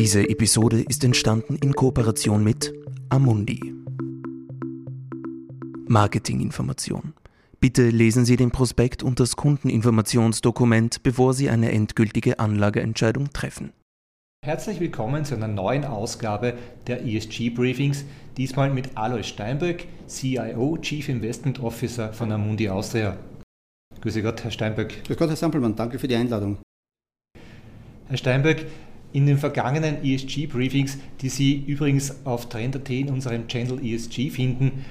Diese Episode ist entstanden in Kooperation mit Amundi. Marketinginformation. Bitte lesen Sie den Prospekt und das Kundeninformationsdokument, bevor Sie eine endgültige Anlageentscheidung treffen. Herzlich willkommen zu einer neuen Ausgabe der ESG Briefings, diesmal mit Alois Steinböck, CIO, Chief Investment Officer von Amundi Austria. Grüße Gott, Herr Steinböck. Grüß Gott, Herr Sampelmann, danke für die Einladung. Herr Steinböck, in den vergangenen ESG-Briefings, die Sie übrigens auf Trend.at in unserem Channel ESG finden,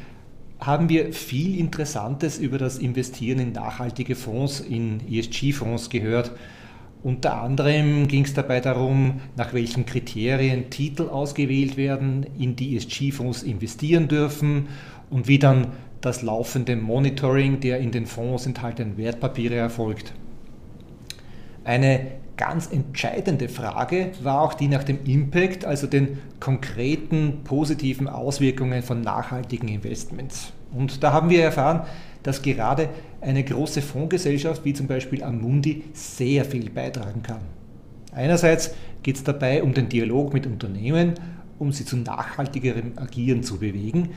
haben wir viel Interessantes über das Investieren in nachhaltige Fonds, in ESG-Fonds gehört. Unter anderem ging es dabei darum, nach welchen Kriterien Titel ausgewählt werden, in die ESG-Fonds investieren dürfen und wie dann das laufende Monitoring der in den Fonds enthaltenen Wertpapiere erfolgt. Eine ganz entscheidende Frage war auch die nach dem Impact, also den konkreten positiven Auswirkungen von nachhaltigen Investments. Und da haben wir erfahren, dass gerade eine große Fondsgesellschaft wie zum Beispiel Amundi sehr viel beitragen kann. Einerseits geht es dabei um den Dialog mit Unternehmen, um sie zu nachhaltigerem Agieren zu bewegen.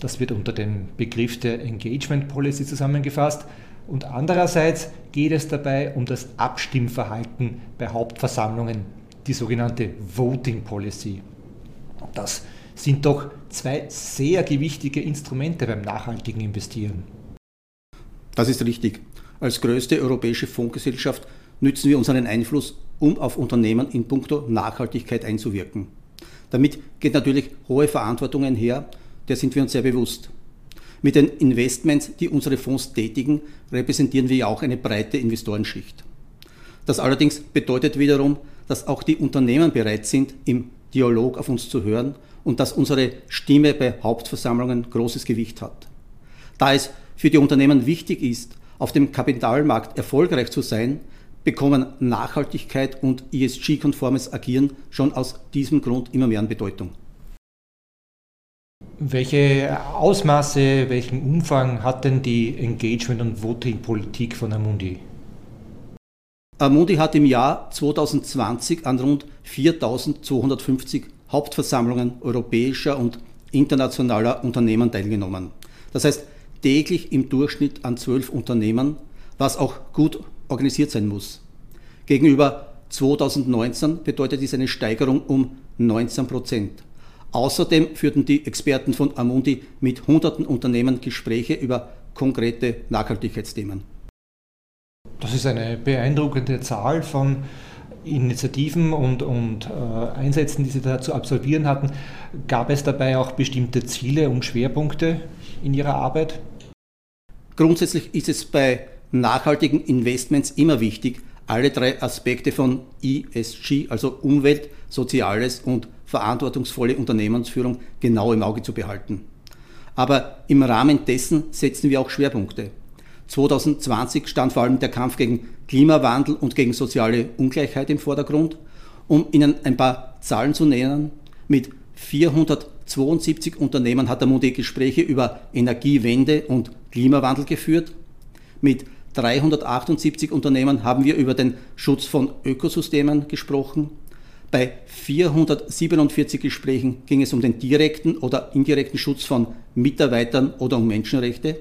Das wird unter dem Begriff der Engagement Policy zusammengefasst. Und andererseits geht es dabei um das Abstimmverhalten bei Hauptversammlungen, die sogenannte Voting Policy. Das sind doch zwei sehr gewichtige Instrumente beim nachhaltigen Investieren. Das ist richtig. Als größte europäische Fondsgesellschaft nützen wir unseren Einfluss, um auf Unternehmen in puncto Nachhaltigkeit einzuwirken. Damit geht natürlich hohe Verantwortung einher, der sind wir uns sehr bewusst. Mit den Investments, die unsere Fonds tätigen, repräsentieren wir ja auch eine breite Investorenschicht. Das allerdings bedeutet wiederum, dass auch die Unternehmen bereit sind, im Dialog auf uns zu hören und dass unsere Stimme bei Hauptversammlungen großes Gewicht hat. Da es für die Unternehmen wichtig ist, auf dem Kapitalmarkt erfolgreich zu sein, bekommen Nachhaltigkeit und ESG-konformes Agieren schon aus diesem Grund immer mehr an Bedeutung. Welche Ausmaße, welchen Umfang hat denn die Engagement- und Voting-Politik von Amundi? Amundi hat im Jahr 2020 an rund 4250 Hauptversammlungen europäischer und internationaler Unternehmen teilgenommen. Das heißt täglich im Durchschnitt an zwölf Unternehmen, was auch gut organisiert sein muss. Gegenüber 2019 bedeutet dies eine Steigerung um 19 Prozent. Außerdem führten die Experten von Amundi mit hunderten Unternehmen Gespräche über konkrete Nachhaltigkeitsthemen. Das ist eine beeindruckende Zahl von Initiativen und, und äh, Einsätzen, die Sie da zu absolvieren hatten. Gab es dabei auch bestimmte Ziele und Schwerpunkte in Ihrer Arbeit? Grundsätzlich ist es bei nachhaltigen Investments immer wichtig, alle drei Aspekte von ESG, also Umwelt, Soziales und verantwortungsvolle Unternehmensführung genau im Auge zu behalten. Aber im Rahmen dessen setzen wir auch Schwerpunkte. 2020 stand vor allem der Kampf gegen Klimawandel und gegen soziale Ungleichheit im Vordergrund. Um Ihnen ein paar Zahlen zu nennen, mit 472 Unternehmen hat der Mondi Gespräche über Energiewende und Klimawandel geführt. Mit 378 Unternehmen haben wir über den Schutz von Ökosystemen gesprochen. Bei 447 Gesprächen ging es um den direkten oder indirekten Schutz von Mitarbeitern oder um Menschenrechte.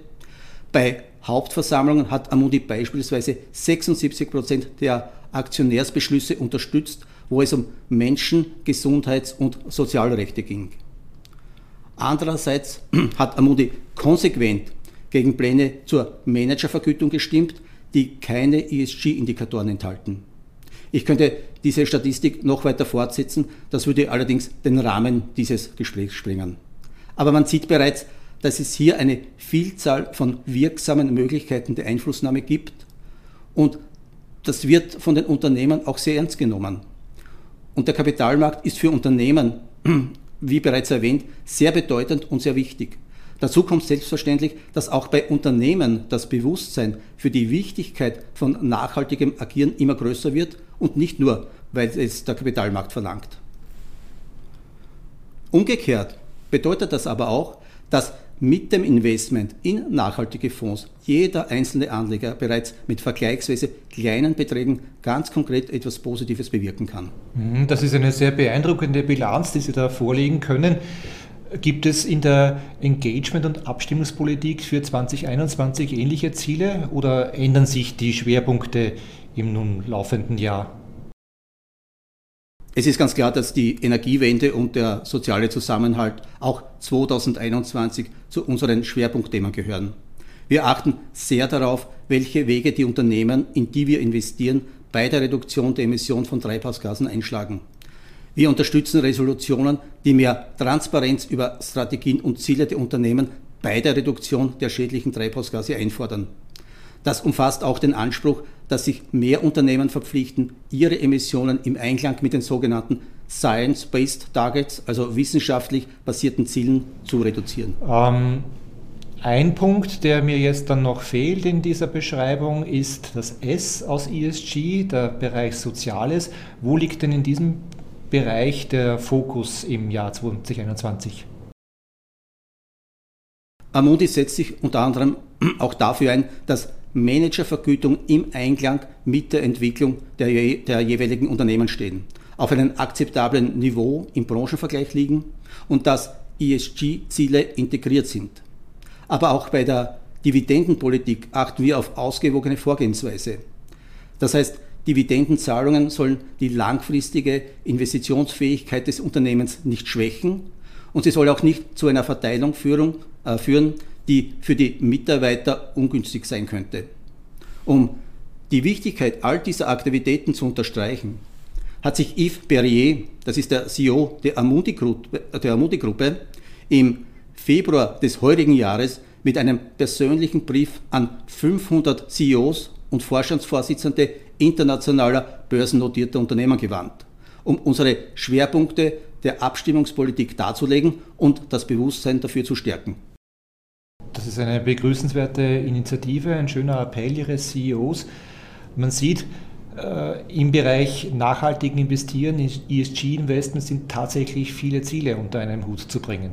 Bei Hauptversammlungen hat Amundi beispielsweise 76 Prozent der Aktionärsbeschlüsse unterstützt, wo es um Menschen-, Gesundheits- und Sozialrechte ging. Andererseits hat Amundi konsequent gegen Pläne zur Managervergütung gestimmt, die keine ESG-Indikatoren enthalten. Ich könnte diese Statistik noch weiter fortsetzen, das würde allerdings den Rahmen dieses Gesprächs sprengen. Aber man sieht bereits, dass es hier eine Vielzahl von wirksamen Möglichkeiten der Einflussnahme gibt und das wird von den Unternehmen auch sehr ernst genommen. Und der Kapitalmarkt ist für Unternehmen, wie bereits erwähnt, sehr bedeutend und sehr wichtig. Dazu kommt selbstverständlich, dass auch bei Unternehmen das Bewusstsein für die Wichtigkeit von nachhaltigem Agieren immer größer wird und nicht nur, weil es der Kapitalmarkt verlangt. Umgekehrt bedeutet das aber auch, dass mit dem Investment in nachhaltige Fonds jeder einzelne Anleger bereits mit vergleichsweise kleinen Beträgen ganz konkret etwas Positives bewirken kann. Mhm, das ist eine sehr beeindruckende Bilanz, die Sie da vorlegen können. Gibt es in der Engagement- und Abstimmungspolitik für 2021 ähnliche Ziele oder ändern sich die Schwerpunkte im nun laufenden Jahr? Es ist ganz klar, dass die Energiewende und der soziale Zusammenhalt auch 2021 zu unseren Schwerpunktthemen gehören. Wir achten sehr darauf, welche Wege die Unternehmen, in die wir investieren, bei der Reduktion der Emission von Treibhausgasen einschlagen. Wir unterstützen Resolutionen, die mehr Transparenz über Strategien und Ziele der Unternehmen bei der Reduktion der schädlichen Treibhausgase einfordern. Das umfasst auch den Anspruch, dass sich mehr Unternehmen verpflichten, ihre Emissionen im Einklang mit den sogenannten Science-Based Targets, also wissenschaftlich basierten Zielen, zu reduzieren. Ähm, ein Punkt, der mir jetzt dann noch fehlt in dieser Beschreibung, ist das S aus ESG, der Bereich Soziales. Wo liegt denn in diesem Bereich der Fokus im Jahr 2021? Amundi setzt sich unter anderem auch dafür ein, dass Managervergütung im Einklang mit der Entwicklung der, der jeweiligen Unternehmen stehen, auf einem akzeptablen Niveau im Branchenvergleich liegen und dass ESG-Ziele integriert sind. Aber auch bei der Dividendenpolitik achten wir auf ausgewogene Vorgehensweise. Das heißt, Dividendenzahlungen sollen die langfristige Investitionsfähigkeit des Unternehmens nicht schwächen und sie soll auch nicht zu einer Verteilung führen, äh, führen, die für die Mitarbeiter ungünstig sein könnte. Um die Wichtigkeit all dieser Aktivitäten zu unterstreichen, hat sich Yves Berrier, das ist der CEO der Amundi-Gruppe, im Februar des heurigen Jahres mit einem persönlichen Brief an 500 CEOs und Vorstandsvorsitzende internationaler börsennotierter Unternehmen gewandt, um unsere Schwerpunkte der Abstimmungspolitik darzulegen und das Bewusstsein dafür zu stärken. Das ist eine begrüßenswerte Initiative, ein schöner Appell Ihres CEOs. Man sieht, äh, im Bereich nachhaltigen Investieren, ESG-Investments sind tatsächlich viele Ziele unter einem Hut zu bringen.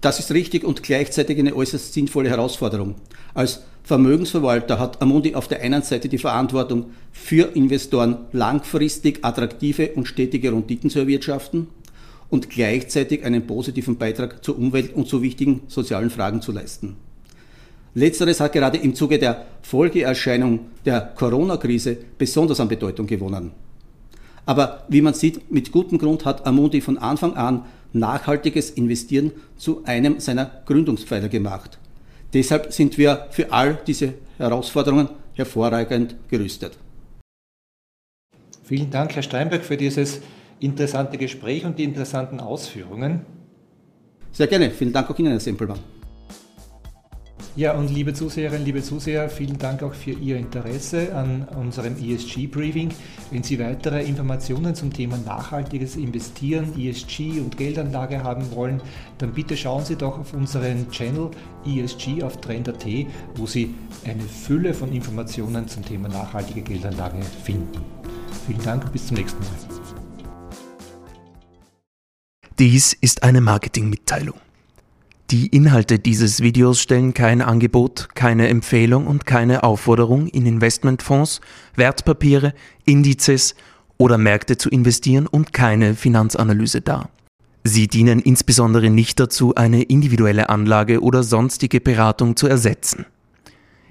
Das ist richtig und gleichzeitig eine äußerst sinnvolle Herausforderung. Als Vermögensverwalter hat Amundi auf der einen Seite die Verantwortung, für Investoren langfristig attraktive und stetige Renditen zu erwirtschaften und gleichzeitig einen positiven Beitrag zur Umwelt und zu wichtigen sozialen Fragen zu leisten. Letzteres hat gerade im Zuge der Folgeerscheinung der Corona-Krise besonders an Bedeutung gewonnen. Aber wie man sieht, mit gutem Grund hat Amundi von Anfang an nachhaltiges Investieren zu einem seiner Gründungspfeiler gemacht. Deshalb sind wir für all diese Herausforderungen hervorragend gerüstet. Vielen Dank, Herr Steinberg, für dieses interessante Gespräch und die interessanten Ausführungen. Sehr gerne. Vielen Dank auch Ihnen, Herr Sempelmann. Ja, und liebe Zuseherinnen, liebe Zuseher, vielen Dank auch für Ihr Interesse an unserem ESG-Briefing. Wenn Sie weitere Informationen zum Thema nachhaltiges Investieren, ESG und Geldanlage haben wollen, dann bitte schauen Sie doch auf unseren Channel ESG auf Trend.at, wo Sie eine Fülle von Informationen zum Thema nachhaltige Geldanlage finden. Vielen Dank und bis zum nächsten Mal. Dies ist eine Marketingmitteilung. Die Inhalte dieses Videos stellen kein Angebot, keine Empfehlung und keine Aufforderung, in Investmentfonds, Wertpapiere, Indizes oder Märkte zu investieren und keine Finanzanalyse dar. Sie dienen insbesondere nicht dazu, eine individuelle Anlage oder sonstige Beratung zu ersetzen.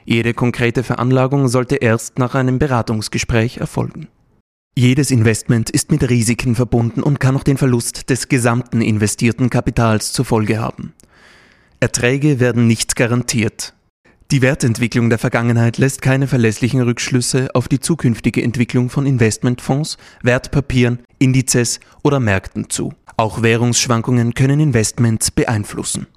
Jede konkrete Veranlagung sollte erst nach einem Beratungsgespräch erfolgen. Jedes Investment ist mit Risiken verbunden und kann auch den Verlust des gesamten investierten Kapitals zur Folge haben. Erträge werden nicht garantiert. Die Wertentwicklung der Vergangenheit lässt keine verlässlichen Rückschlüsse auf die zukünftige Entwicklung von Investmentfonds, Wertpapieren, Indizes oder Märkten zu. Auch Währungsschwankungen können Investments beeinflussen.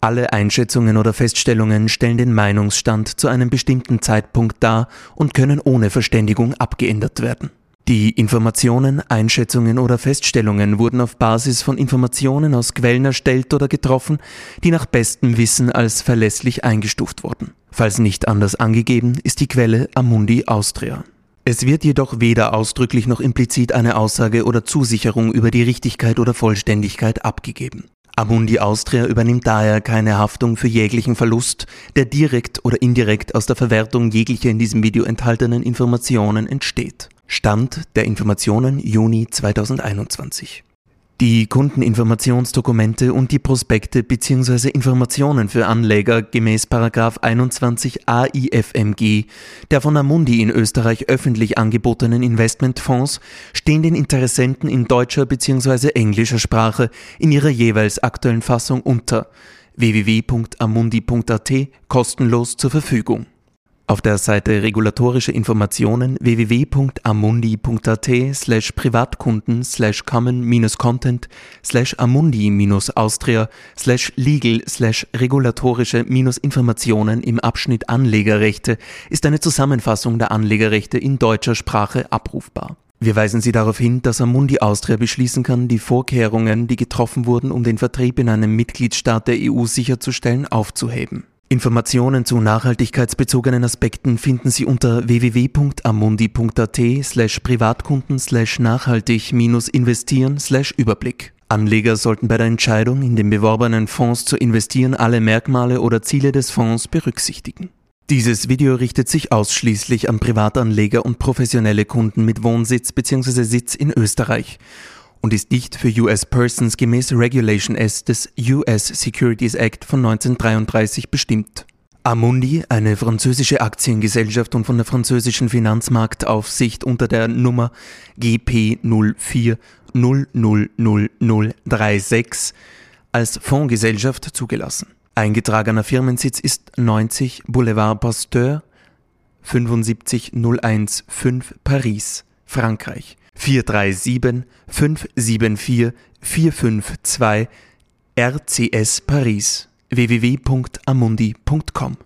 Alle Einschätzungen oder Feststellungen stellen den Meinungsstand zu einem bestimmten Zeitpunkt dar und können ohne Verständigung abgeändert werden. Die Informationen, Einschätzungen oder Feststellungen wurden auf Basis von Informationen aus Quellen erstellt oder getroffen, die nach bestem Wissen als verlässlich eingestuft wurden. Falls nicht anders angegeben, ist die Quelle Amundi Austria. Es wird jedoch weder ausdrücklich noch implizit eine Aussage oder Zusicherung über die Richtigkeit oder Vollständigkeit abgegeben. Amundi Austria übernimmt daher keine Haftung für jeglichen Verlust, der direkt oder indirekt aus der Verwertung jeglicher in diesem Video enthaltenen Informationen entsteht. Stand der Informationen Juni 2021. Die Kundeninformationsdokumente und die Prospekte bzw. Informationen für Anleger gemäß 21 AIFMG der von Amundi in Österreich öffentlich angebotenen Investmentfonds stehen den Interessenten in deutscher bzw. englischer Sprache in ihrer jeweils aktuellen Fassung unter www.amundi.at kostenlos zur Verfügung. Auf der Seite Regulatorische Informationen www.amundi.at slash Privatkunden slash common-content slash amundi-austria slash legal slash regulatorische-informationen im Abschnitt Anlegerrechte ist eine Zusammenfassung der Anlegerrechte in deutscher Sprache abrufbar. Wir weisen Sie darauf hin, dass Amundi Austria beschließen kann, die Vorkehrungen, die getroffen wurden, um den Vertrieb in einem Mitgliedstaat der EU sicherzustellen, aufzuheben. Informationen zu nachhaltigkeitsbezogenen Aspekten finden Sie unter www.amundi.at slash Privatkunden slash nachhaltig investieren slash Überblick. Anleger sollten bei der Entscheidung, in den beworbenen Fonds zu investieren, alle Merkmale oder Ziele des Fonds berücksichtigen. Dieses Video richtet sich ausschließlich an Privatanleger und professionelle Kunden mit Wohnsitz bzw. Sitz in Österreich und ist nicht für US Persons gemäß Regulation S des US Securities Act von 1933 bestimmt. Amundi, eine französische Aktiengesellschaft und von der französischen Finanzmarktaufsicht unter der Nummer GP 04 000036 als Fondsgesellschaft zugelassen. Eingetragener Firmensitz ist 90 Boulevard Pasteur 75015 Paris, Frankreich. 437 574 452 RCS Paris www.amundi.com